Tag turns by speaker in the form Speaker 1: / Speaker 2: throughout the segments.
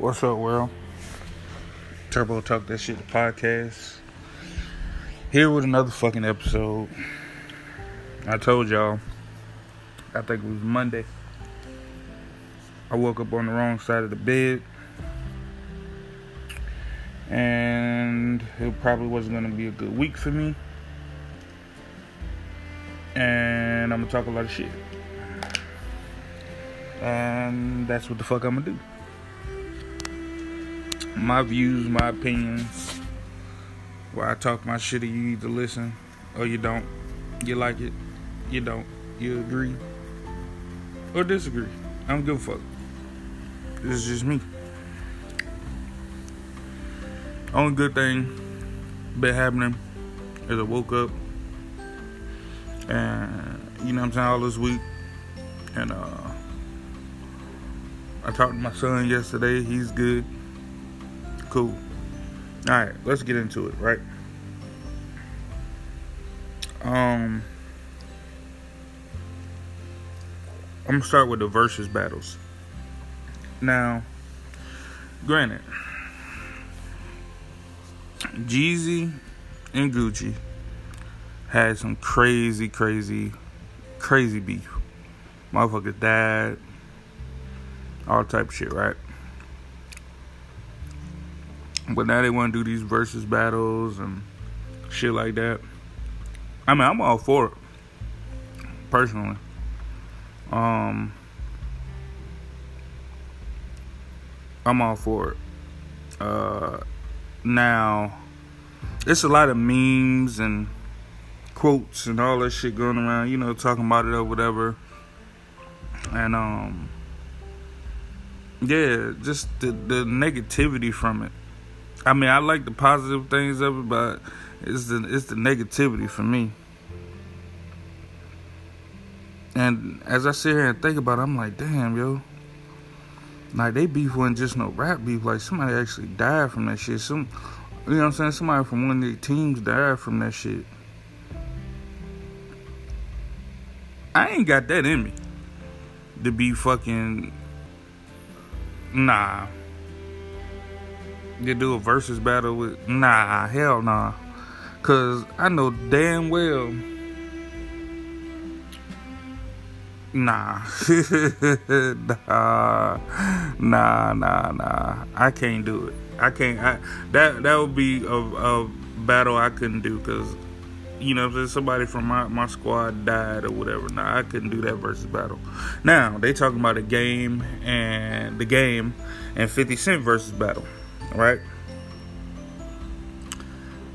Speaker 1: What's up, world? Turbo Talk That Shit the podcast. Here with another fucking episode. I told y'all, I think it was Monday. I woke up on the wrong side of the bed. And it probably wasn't going to be a good week for me. And I'm going to talk a lot of shit. And that's what the fuck I'm going to do my views, my opinions. Where I talk my shit, you either listen or you don't. You like it, you don't. You agree or disagree. I don't give a fuck. This is just me. Only good thing been happening is I woke up and you know I'm saying all this week and uh I talked to my son yesterday. He's good. Cool. All right, let's get into it, right? Um, I'm gonna start with the versus battles. Now, granted, Jeezy and Gucci had some crazy, crazy, crazy beef. Motherfuckers died, all type shit, right? But now they want to do these versus battles and shit like that. I mean, I'm all for it. Personally. Um I'm all for it. Uh now it's a lot of memes and quotes and all that shit going around, you know, talking about it or whatever. And um yeah, just the the negativity from it I mean, I like the positive things of it, but it's the it's the negativity for me. And as I sit here and think about it, I'm like, damn, yo. Like they beef wasn't just no rap beef. Like somebody actually died from that shit. Some, you know what I'm saying? Somebody from one of the teams died from that shit. I ain't got that in me to be fucking. Nah to do a versus battle with nah hell nah. Cause i know damn well nah. Nah nah nah nah. I can't do it. I can't I, that that would be a, a battle i couldn't do because you know, if somebody from my, my squad died or whatever, nah, I couldn't do that versus battle. Now they talking about a game and the game and 50 Cent versus battle right?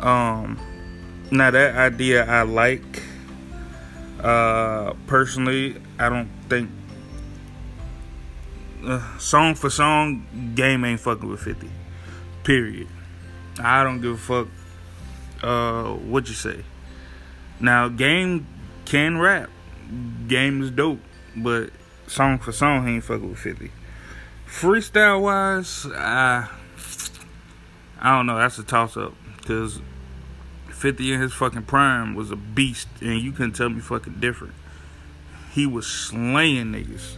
Speaker 1: Um, now that idea I like. Uh, personally, I don't think uh, song for song game ain't fucking with 50. Period. I don't give a fuck uh what you say. Now game can rap. Game is dope, but song for song he ain't fucking with 50. Freestyle wise, I I don't know. That's a toss up because 50 in his fucking prime was a beast, and you couldn't tell me fucking different. He was slaying niggas.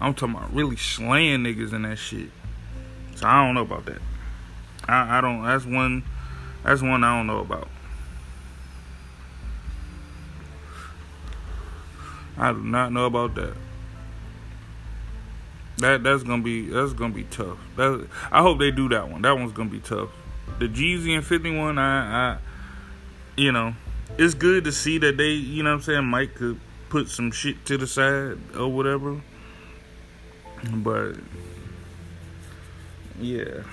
Speaker 1: I'm talking about really slaying niggas in that shit. So I don't know about that. I, I don't. That's one. That's one I don't know about. I do not know about that. That that's gonna be that's gonna be tough. That I hope they do that one. That one's gonna be tough. The Jeezy and Fifty One, I, I, you know, it's good to see that they, you know, what I'm saying Mike could put some shit to the side or whatever. But yeah,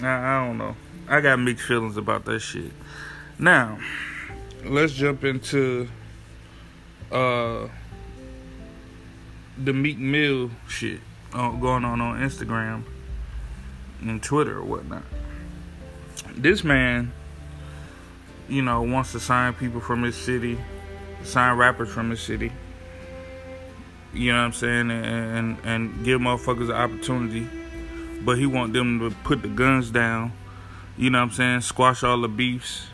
Speaker 1: I, I don't know. I got mixed feelings about that shit. Now, let's jump into uh the Meek Mill shit going on on Instagram and Twitter or whatnot. This man, you know, wants to sign people from his city, sign rappers from his city. You know what I'm saying, and and, and give motherfuckers an opportunity, but he want them to put the guns down. You know what I'm saying, squash all the beefs.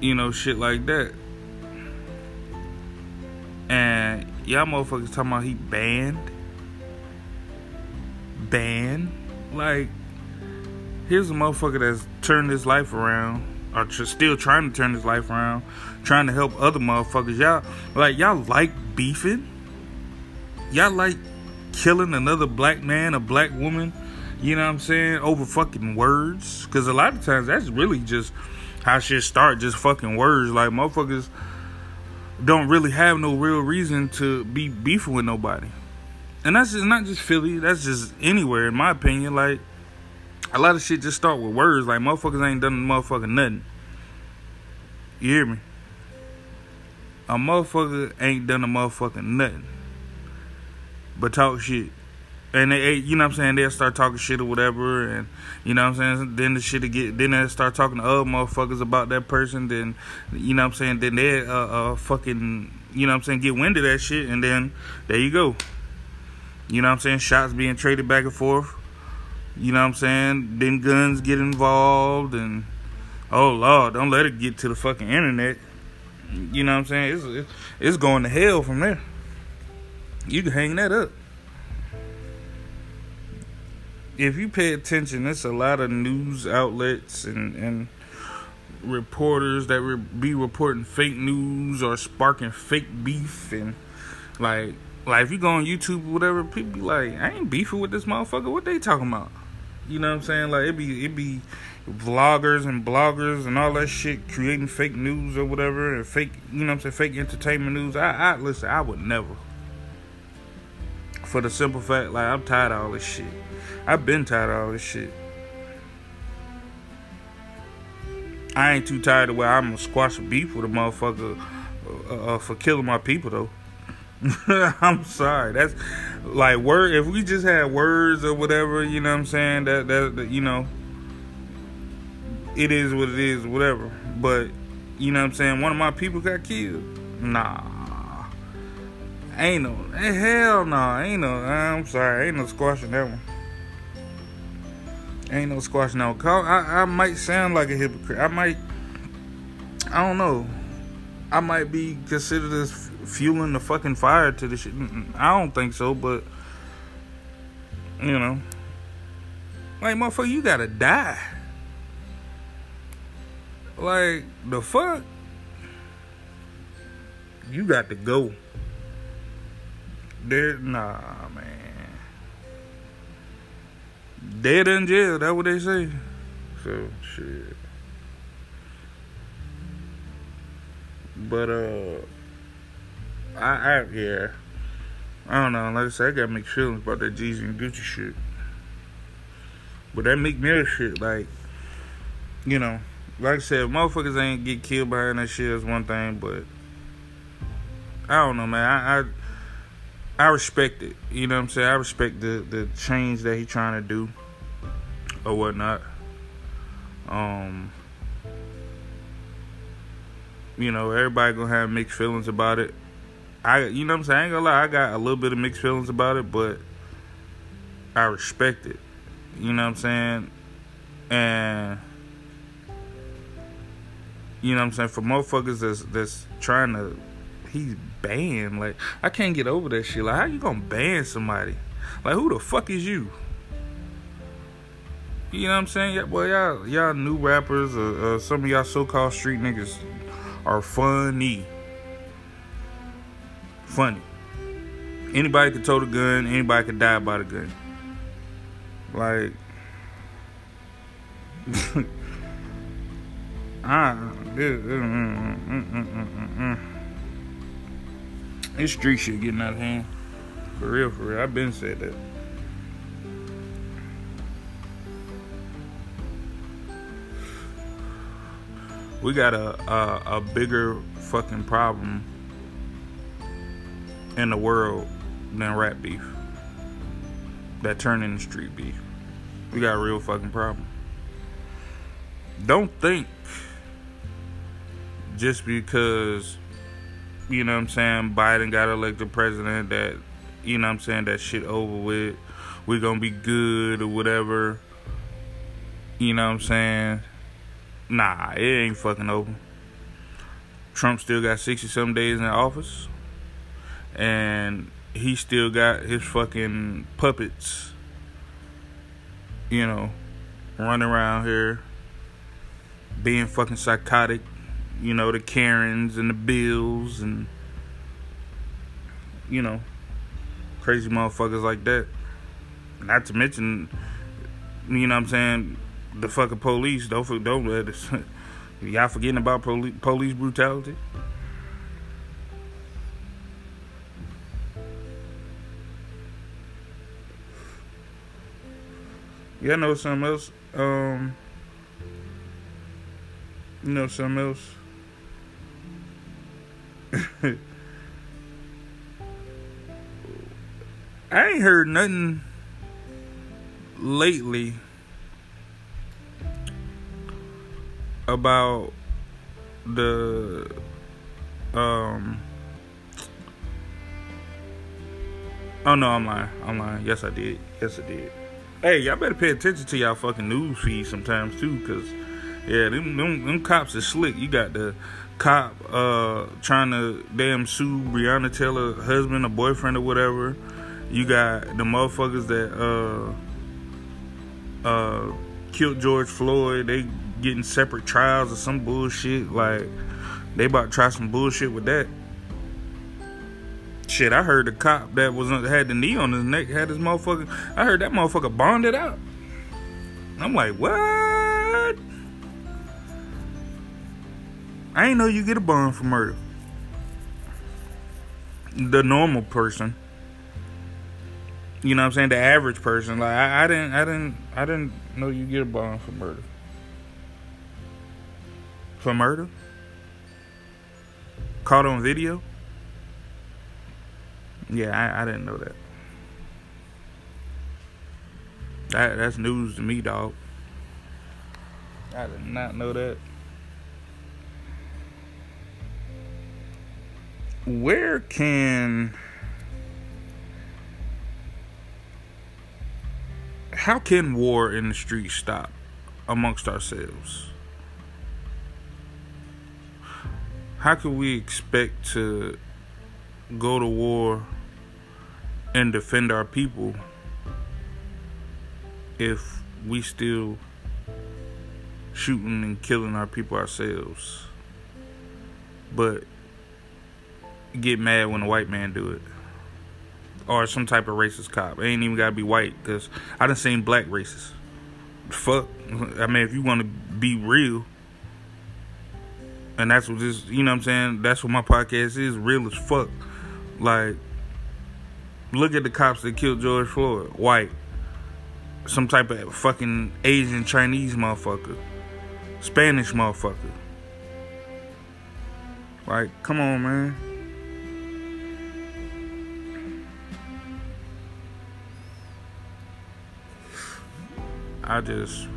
Speaker 1: You know, shit like that. And y'all motherfuckers talking about he banned ban Like, here's a motherfucker that's turned his life around, or tr- still trying to turn his life around, trying to help other motherfuckers. Y'all, like, y'all like beefing? Y'all like killing another black man, a black woman? You know what I'm saying? Over fucking words? Because a lot of times that's really just how shit start, just fucking words. Like, motherfuckers don't really have no real reason to be beefing with nobody. And that's just not just Philly, that's just anywhere, in my opinion. Like, a lot of shit just start with words. Like, motherfuckers ain't done motherfucking nothing. You hear me? A motherfucker ain't done a motherfucking nothing. But talk shit. And they, you know what I'm saying, they'll start talking shit or whatever, and you know what I'm saying. Then the shit get, then they start talking to other motherfuckers about that person. Then, you know what I'm saying. Then they uh, uh fucking, you know what I'm saying, get wind of that shit, and then there you go. You know what I'm saying? Shots being traded back and forth. You know what I'm saying? Then guns get involved, and oh lord, don't let it get to the fucking internet. You know what I'm saying? It's it's going to hell from there. You can hang that up if you pay attention, there's a lot of news outlets and and reporters that re- be reporting fake news or sparking fake beef and like like if you go on YouTube or whatever, people be like, I ain't beefing with this motherfucker. What they talking about? You know what I'm saying? Like it be it be vloggers and bloggers and all that shit creating fake news or whatever and fake you know what I'm saying fake entertainment news. I I listen. I would never. For the simple fact, like I'm tired of all this shit. I've been tired of all this shit. I ain't too tired of where I'm gonna squash a beef with a motherfucker uh, uh, for killing my people though. I'm sorry. That's like word. If we just had words or whatever, you know what I'm saying? That, that that you know, it is what it is, whatever. But you know what I'm saying? One of my people got killed. Nah. Ain't no hell. Nah, ain't no. I'm sorry. Ain't no squashing that one. Ain't no squash no. I, I might sound like a hypocrite. I might. I don't know. I might be considered as fueling the fucking fire to the shit. I don't think so, but you know, like motherfucker, you gotta die. Like the fuck, you got to go. There, nah, man. Dead in jail. That's what they say. So shit. But uh, I, I yeah, I don't know. Like I said, I got mixed feelings about that Jeezy and Gucci shit. But that Meek Mill shit, like, you know, like I said, motherfuckers ain't get killed behind that shit is one thing, but I don't know, man. I, I I respect it. You know what I'm saying? I respect the the change that he trying to do or whatnot. Um, you know, everybody gonna have mixed feelings about it. I, you know what I'm saying? I ain't gonna lie, I got a little bit of mixed feelings about it, but I respect it. You know what I'm saying? And you know what I'm saying? For motherfuckers that's that's trying to he's banned. Like I can't get over that shit. Like how you gonna ban somebody? Like who the fuck is you? You know what I'm saying? Yeah, well, y'all, y'all new rappers, uh, uh, some of y'all so-called street niggas are funny. Funny. Anybody could tote a gun. Anybody could die by the gun. Like, ah, this, street shit getting out of hand. For real, for real. I've been said that. we got a, a, a bigger fucking problem in the world than rap beef. That turned into street beef. We got a real fucking problem. Don't think just because you know what I'm saying Biden got elected president that you know what I'm saying that shit over with. We're gonna be good or whatever. You know what I'm saying? Nah, it ain't fucking over. Trump still got 60 some days in office. And he still got his fucking puppets you know, running around here being fucking psychotic. You know, the Karens and the Bills and, you know, crazy motherfuckers like that. Not to mention, you know what I'm saying, the fucking police. Don't, don't let us. Y'all forgetting about police, police brutality? I know something else. Um, you know something else. I ain't heard nothing lately about the um Oh no, I'm lying. I'm lying. Yes, I did. Yes, I did. Hey, y'all better pay attention to y'all fucking news feed sometimes too, cause yeah, them them, them cops are slick. You got the cop uh trying to damn sue Breonna Taylor husband or boyfriend or whatever. You got the motherfuckers that uh uh killed George Floyd. They getting separate trials or some bullshit. Like they about to try some bullshit with that. Shit, I heard the cop that was had the knee on his neck had his motherfucker. I heard that motherfucker bonded out. I'm like, what? I ain't know you get a bond for murder. The normal person. You know what I'm saying? The average person. Like I, I didn't I didn't I didn't know you get a bond for murder. For murder? Caught on video? Yeah, I, I didn't know that. That that's news to me, dog. I did not know that. Where can how can war in the streets stop amongst ourselves? How can we expect to go to war and defend our people if we still shooting and killing our people ourselves. But get mad when a white man do it. Or some type of racist cop. It ain't even gotta be white because i done seen black racists. Fuck. I mean if you want to be real and that's what this you know what i'm saying? That's what my podcast is real as fuck like look at the cops that killed george floyd white some type of fucking asian chinese motherfucker spanish motherfucker like come on man I just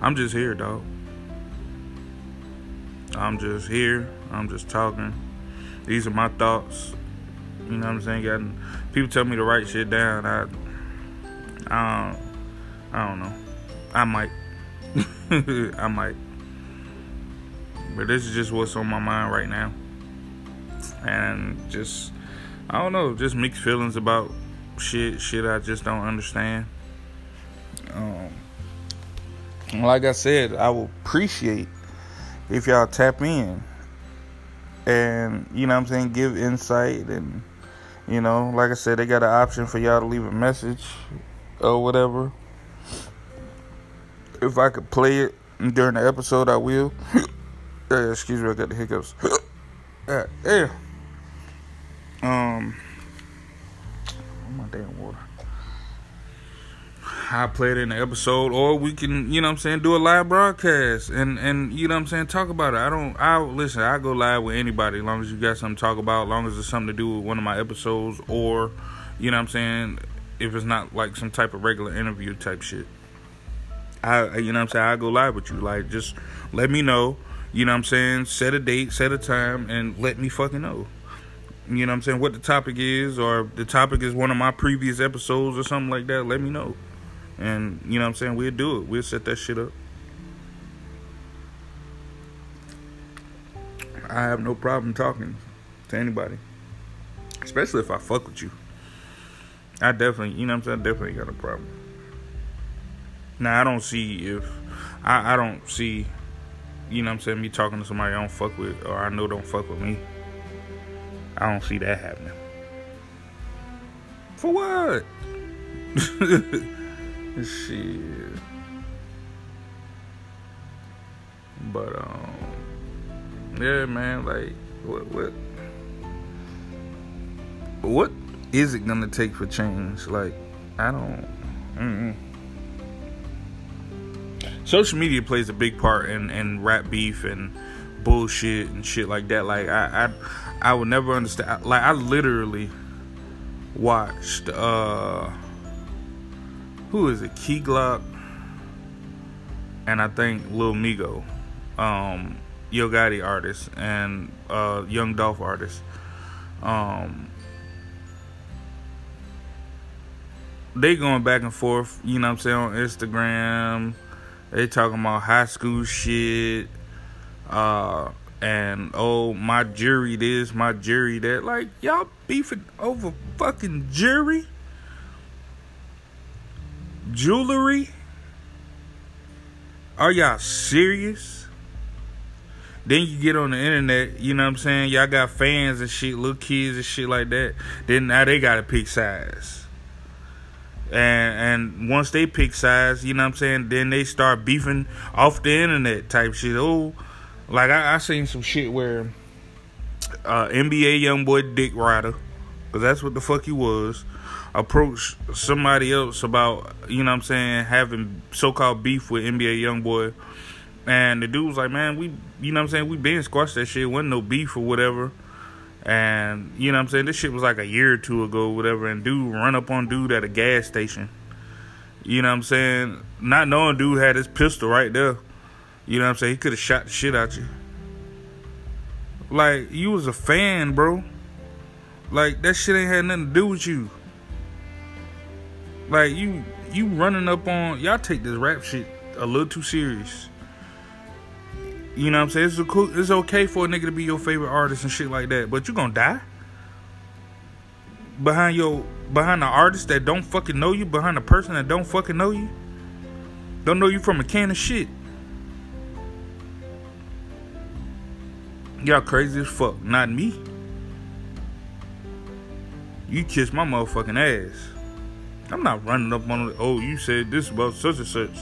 Speaker 1: I'm just here, dog. I'm just here. I'm just talking. These are my thoughts. You know what I'm saying? Got people tell me to write shit down. I I don't I don't know. I might. I might. But this is just what's on my mind right now. And just I don't know, just mixed feelings about shit, shit I just don't understand. Um, like I said, I will appreciate if y'all tap in and you know what I'm saying, give insight and you know, like I said, they got an option for y'all to leave a message or whatever. If I could play it during the episode, I will. uh, excuse me, I got the hiccups. uh, yeah. Um my damn water. I play it in the episode, or we can, you know what I'm saying, do a live broadcast and and you know what I'm saying, talk about it. I don't, I listen. I go live with anybody as long as you got something to talk about, as long as it's something to do with one of my episodes, or you know what I'm saying, if it's not like some type of regular interview type shit. I, you know what I'm saying, I go live with you. Like, just let me know. You know what I'm saying, set a date, set a time, and let me fucking know you know what I'm saying, what the topic is, or the topic is one of my previous episodes or something like that, let me know. And, you know what I'm saying, we'll do it. We'll set that shit up. I have no problem talking to anybody, especially if I fuck with you. I definitely, you know what I'm saying? I definitely got a problem. Now I don't see if I, I don't see, you know what I'm saying, me talking to somebody I don't fuck with or I know don't fuck with me. I don't see that happening. For what? Shit. But um yeah man, like what what what is it gonna take for change? Like, I don't. Mm-mm. Social media plays a big part in, in rap beef and bullshit and shit like that. Like, I I, I would never understand. Like, I literally watched. uh Who is it? Key Glock and I think Lil Migo, um, Yo Gotti artist and uh, Young Dolph artist. Um, they going back and forth, you know what I'm saying, on Instagram. They talking about high school shit. Uh and oh my jury this, my jury that. Like y'all beefing over fucking jury? Jewelry? Are y'all serious? Then you get on the internet, you know what I'm saying? Y'all got fans and shit, little kids and shit like that. Then now they gotta pick size. and and once they pick size, you know what I'm saying, then they start beefing off the internet type shit. Oh, like I, I seen some shit where uh, NBA YoungBoy Dick Rider, because that's what the fuck he was, approached somebody else about you know what I'm saying having so called beef with NBA YoungBoy, and the dude was like, man, we you know what I'm saying we been squashed that shit, wasn't no beef or whatever. And you know what I'm saying? This shit was like a year or two ago, whatever. And dude run up on dude at a gas station. You know what I'm saying? Not knowing dude had his pistol right there. You know what I'm saying? He could have shot the shit out you. Like, you was a fan, bro. Like, that shit ain't had nothing to do with you. Like, you you running up on y'all take this rap shit a little too serious. You know what I'm saying? It's, cool, it's okay for a nigga to be your favorite artist and shit like that, but you gonna die behind your behind the artist that don't fucking know you, behind the person that don't fucking know you, don't know you from a can of shit. Y'all crazy as fuck. Not me. You kiss my motherfucking ass. I'm not running up on it. Oh, you said this about such and such.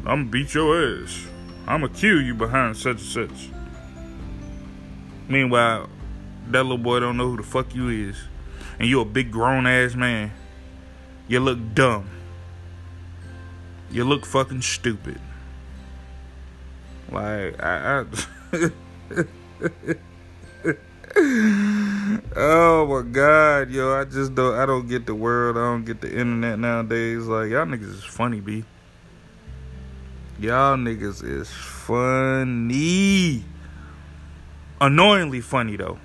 Speaker 1: I'm gonna beat your ass. I'ma kill you behind such and such. Meanwhile, that little boy don't know who the fuck you is. And you a big grown ass man. You look dumb. You look fucking stupid. Like I, I Oh my god, yo, I just don't I don't get the world, I don't get the internet nowadays. Like y'all niggas is funny, B. Y'all niggas is funny. Annoyingly funny though.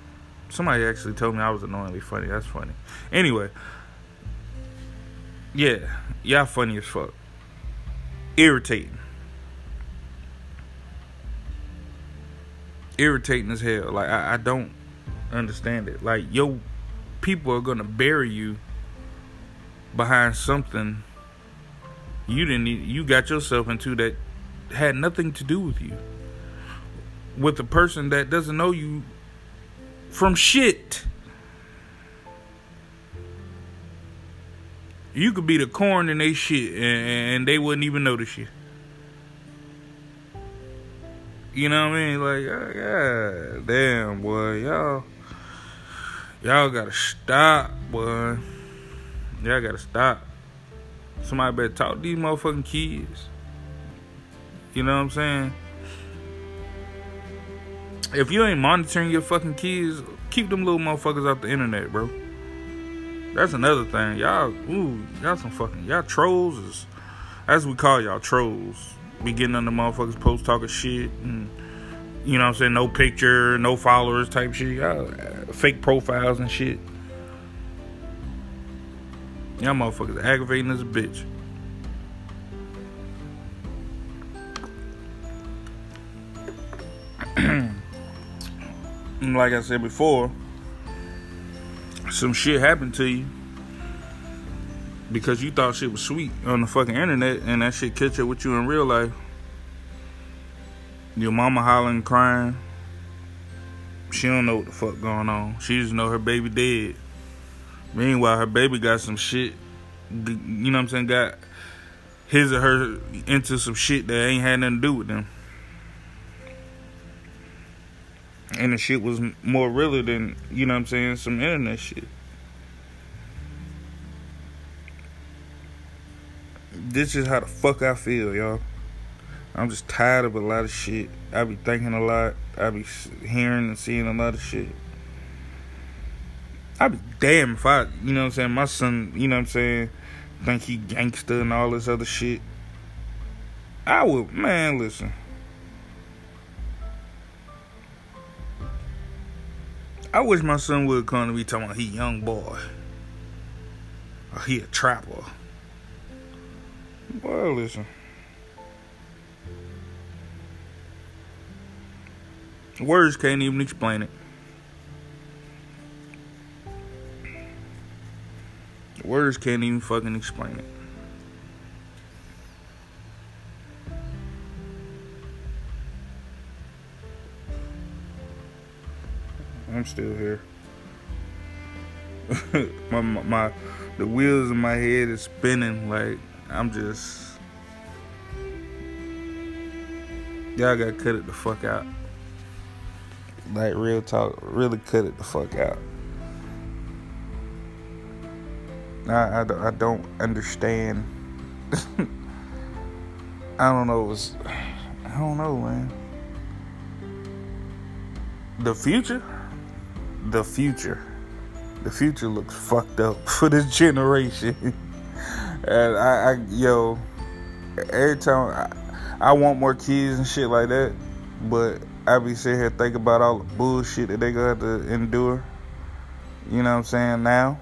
Speaker 1: Somebody actually told me I was annoyingly funny. That's funny. Anyway. Yeah, y'all funny as fuck. Irritating. Irritating as hell. Like I, I don't understand it. Like yo people are gonna bury you behind something you didn't you got yourself into that had nothing to do with you with a person that doesn't know you from shit you could be the corn in they shit and, and they wouldn't even notice you you know what I mean? Like, ah, oh, God damn, boy, y'all, y'all gotta stop, boy. Y'all gotta stop. Somebody better talk to these motherfucking kids. You know what I'm saying? If you ain't monitoring your fucking kids, keep them little motherfuckers off the internet, bro. That's another thing. Y'all, ooh, y'all some fucking, y'all trolls is, as we call y'all trolls. Be getting on the motherfuckers post talking shit and, you know what I'm saying, no picture, no followers type shit. Y'all, fake profiles and shit. Y'all motherfuckers aggravating as a bitch. like I said before, some shit happened to you. because you thought shit was sweet on the fucking internet and that shit catch up with you in real life. Your mama hollering, crying. She don't know what the fuck going on. She just know her baby dead. Meanwhile, her baby got some shit. You know what I'm saying? Got his or her into some shit that ain't had nothing to do with them. And the shit was more realer than, you know what I'm saying, some internet shit. This is how the fuck I feel, y'all. I'm just tired of a lot of shit. I be thinking a lot. I be hearing and seeing a lot of shit. I be damn if I, you know what I'm saying, my son, you know what I'm saying, think he gangster and all this other shit. I would, man, listen. I wish my son would come to me talking about he young boy. Or he a trapper. Well, listen. Words can't even explain it. Words can't even fucking explain it. I'm still here. my, my, my the wheels in my head is spinning like I'm just y'all gotta cut it the fuck out. Like real talk, really cut it the fuck out. I, I, I don't understand. I don't know. I don't know, man. The future, the future, the future looks fucked up for this generation. and I, I, yo, every time I, I want more kids and shit like that, but I be sitting here thinking about all the bullshit that they got to endure. You know what I'm saying now?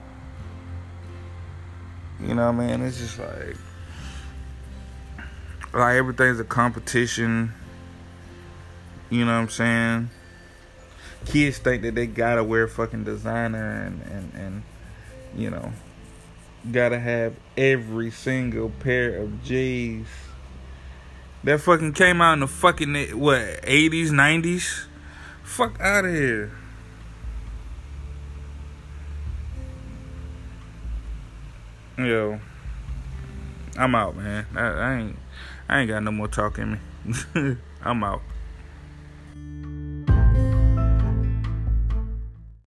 Speaker 1: You know what I mean? It's just like like everything's a competition. You know what I'm saying? Kids think that they gotta wear fucking designer and, and, and you know gotta have every single pair of J's that fucking came out in the fucking what eighties, nineties. Fuck out of here. Yo, I'm out, man. I, I ain't, I ain't got no more talking me. I'm out.